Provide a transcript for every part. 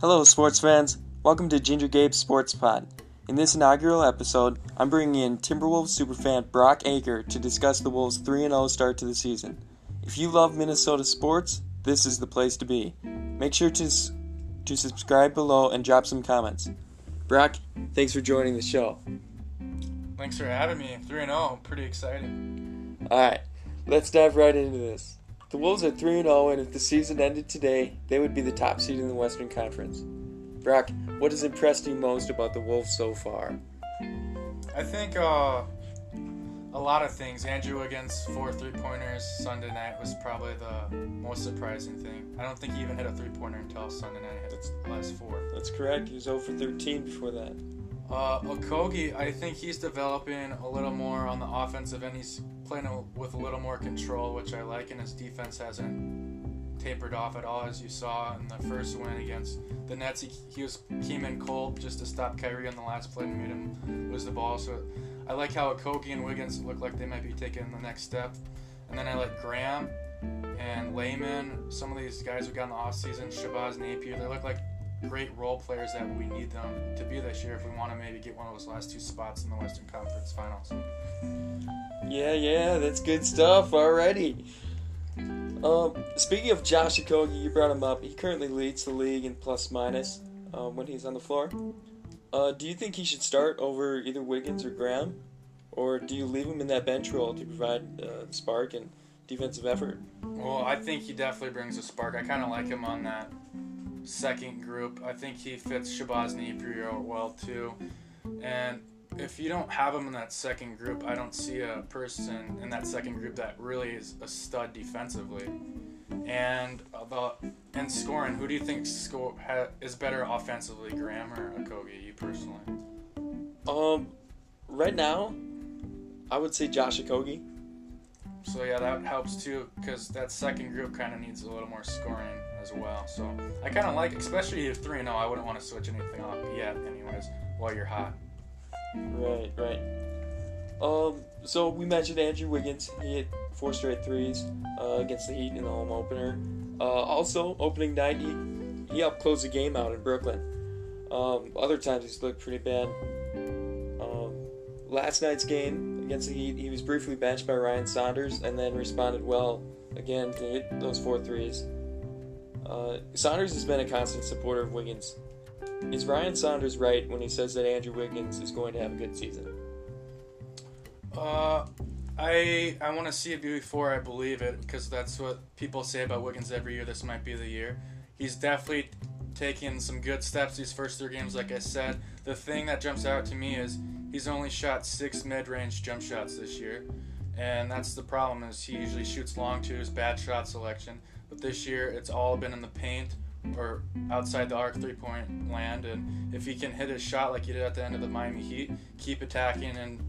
Hello, sports fans. Welcome to Ginger Gabe Sports Pod. In this inaugural episode, I'm bringing in Timberwolves superfan Brock Aker to discuss the Wolves' 3 0 start to the season. If you love Minnesota sports, this is the place to be. Make sure to, to subscribe below and drop some comments. Brock, thanks for joining the show. Thanks for having me. 3 0, pretty excited. Alright, let's dive right into this. The Wolves are 3 0, and if the season ended today, they would be the top seed in the Western Conference. Brock, what has impressed you most about the Wolves so far? I think uh, a lot of things. Andrew Wiggins four three pointers Sunday night was probably the most surprising thing. I don't think he even hit a three pointer until Sunday night. He hit his last four. That's correct. He was 0 for 13 before that. Uh, I think he's developing a little more on the offensive end. He's playing with a little more control, which I like, and his defense hasn't tapered off at all, as you saw in the first win against the Nets. He, he was came in cold just to stop Kyrie on the last play and made him lose the ball. So I like how Okogie and Wiggins look like they might be taking the next step. And then I like Graham and Layman. Some of these guys we got in the offseason, Shabazz Napier, they look like great role players that we need them to be this year if we want to maybe get one of those last two spots in the Western Conference Finals. Yeah, yeah, that's good stuff already. Um, speaking of Josh Okogie, you brought him up. He currently leads the league in plus minus um, when he's on the floor. Uh, do you think he should start over either Wiggins or Graham, or do you leave him in that bench role to provide uh, spark and defensive effort? Well, I think he definitely brings a spark. I kind of like him on that second group. I think he fits Shabazz Napier well too. And if you don't have him in that second group, I don't see a person in that second group that really is a stud defensively. And the and scoring, who do you think score ha, is better offensively, Graham or Okogie? You personally? Um, right now, I would say Josh Okogie. So yeah, that helps too, because that second group kind of needs a little more scoring as well. So I kind of like, especially if three and zero, I wouldn't want to switch anything up yet, anyways, while you're hot. Right, right. Um, so we mentioned Andrew Wiggins. He hit four straight threes uh, against the Heat in the home opener. Uh, also, opening night, he, he helped close the game out in Brooklyn. Um, other times he's looked pretty bad. Um, last night's game against the Heat, he was briefly benched by Ryan Saunders and then responded well again to hit those four threes. Uh, Saunders has been a constant supporter of Wiggins. Is Ryan Saunders right when he says that Andrew Wiggins is going to have a good season? Uh, I I want to see it before I believe it because that's what people say about Wiggins every year. This might be the year. He's definitely taking some good steps these first three games. Like I said, the thing that jumps out to me is he's only shot six mid-range jump shots this year, and that's the problem. Is he usually shoots long twos, bad shot selection. But this year, it's all been in the paint or outside the arc three point land. And if he can hit his shot like he did at the end of the Miami Heat, keep attacking and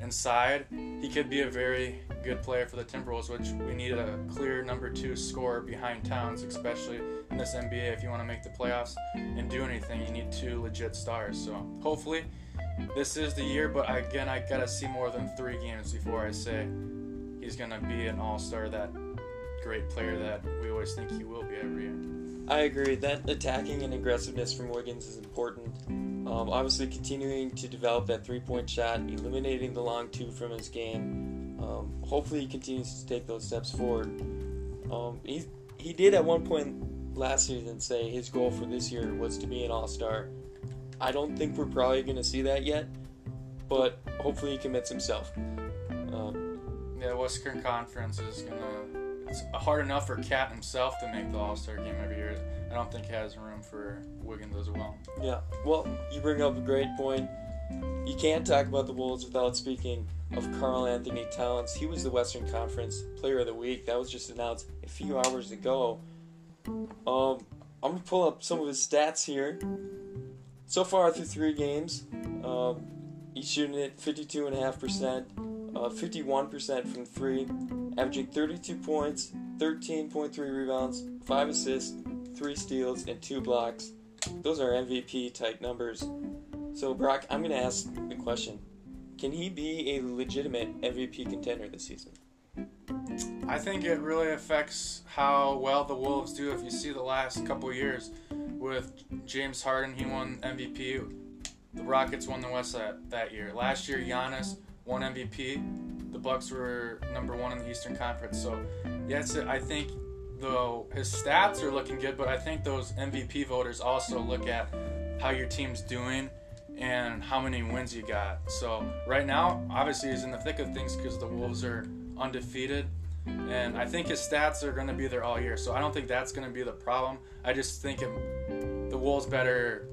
inside, he could be a very good player for the Timberwolves, which we need a clear number two scorer behind Towns, especially in this NBA. If you want to make the playoffs and do anything, you need two legit stars. So hopefully, this is the year. But again, I gotta see more than three games before I say he's gonna be an all star that great player that we always think he will be every year. I agree that attacking and aggressiveness from Wiggins is important. Um, obviously, continuing to develop that three point shot, eliminating the long two from his game. Um, hopefully, he continues to take those steps forward. Um, he, he did at one point last season say his goal for this year was to be an all star. I don't think we're probably going to see that yet, but hopefully, he commits himself. Um, yeah, Western Conference is going to it's hard enough for Cat himself to make the All Star game every year. I don't think he has room for Wiggins as well. Yeah. Well, you bring up a great point. You can't talk about the Wolves without speaking of Karl-Anthony Towns. He was the Western Conference Player of the Week. That was just announced a few hours ago. Um, I'm gonna pull up some of his stats here. So far through three games, um, he's shooting at 52.5%, uh, 51% from three, averaging 32 points, 13.3 rebounds, 5 assists, 3 steals, and 2 blocks. Those are MVP type numbers. So, Brock, I'm going to ask the question Can he be a legitimate MVP contender this season? I think it really affects how well the Wolves do. If you see the last couple years with James Harden, he won MVP. The Rockets won the West that, that year. Last year, Giannis won MVP. Bucks were number one in the Eastern Conference. So, yes, I think though his stats are looking good, but I think those MVP voters also look at how your team's doing and how many wins you got. So right now, obviously, he's in the thick of things because the Wolves are undefeated, and I think his stats are going to be there all year. So I don't think that's going to be the problem. I just think it, the Wolves better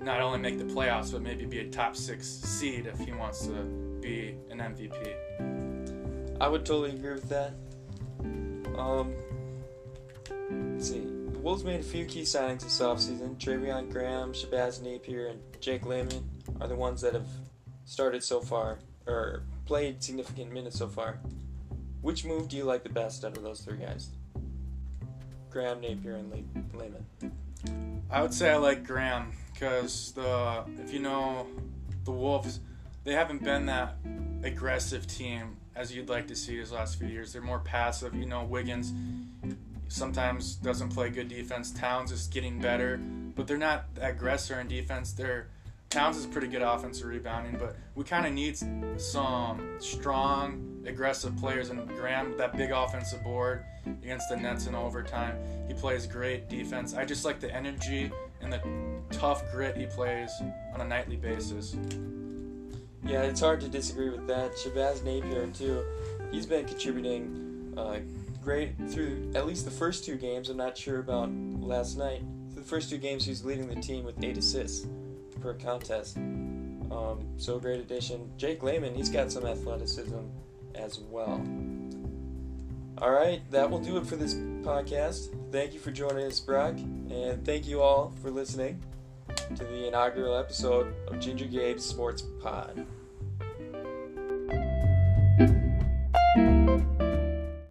not only make the playoffs, but maybe be a top six seed if he wants to be an MVP. I would totally agree with that. Um, see. The Wolves made a few key signings this offseason. Treveon Graham, Shabazz Napier, and Jake Layman are the ones that have started so far, or played significant minutes so far. Which move do you like the best out of those three guys? Graham, Napier, and Layman. I would say I like Graham because the if you know the Wolves, they haven't been that aggressive team as you'd like to see these last few years. They're more passive. You know, Wiggins sometimes doesn't play good defense. Towns is getting better, but they're not aggressor in defense. They're Towns is pretty good offensive rebounding, but we kind of need some strong, aggressive players. And Graham, that big offensive board against the Nets in overtime, he plays great defense. I just like the energy and the tough grit he plays on a nightly basis. Yeah, it's hard to disagree with that. Shabazz Napier, too, he's been contributing uh, great through at least the first two games. I'm not sure about last night. Through the first two games, he's leading the team with eight assists per contest. Um, so great addition. Jake Layman, he's got some athleticism as well. All right, that will do it for this podcast. Thank you for joining us, Brock, and thank you all for listening to the inaugural episode of Ginger Gabe's Sports Pod.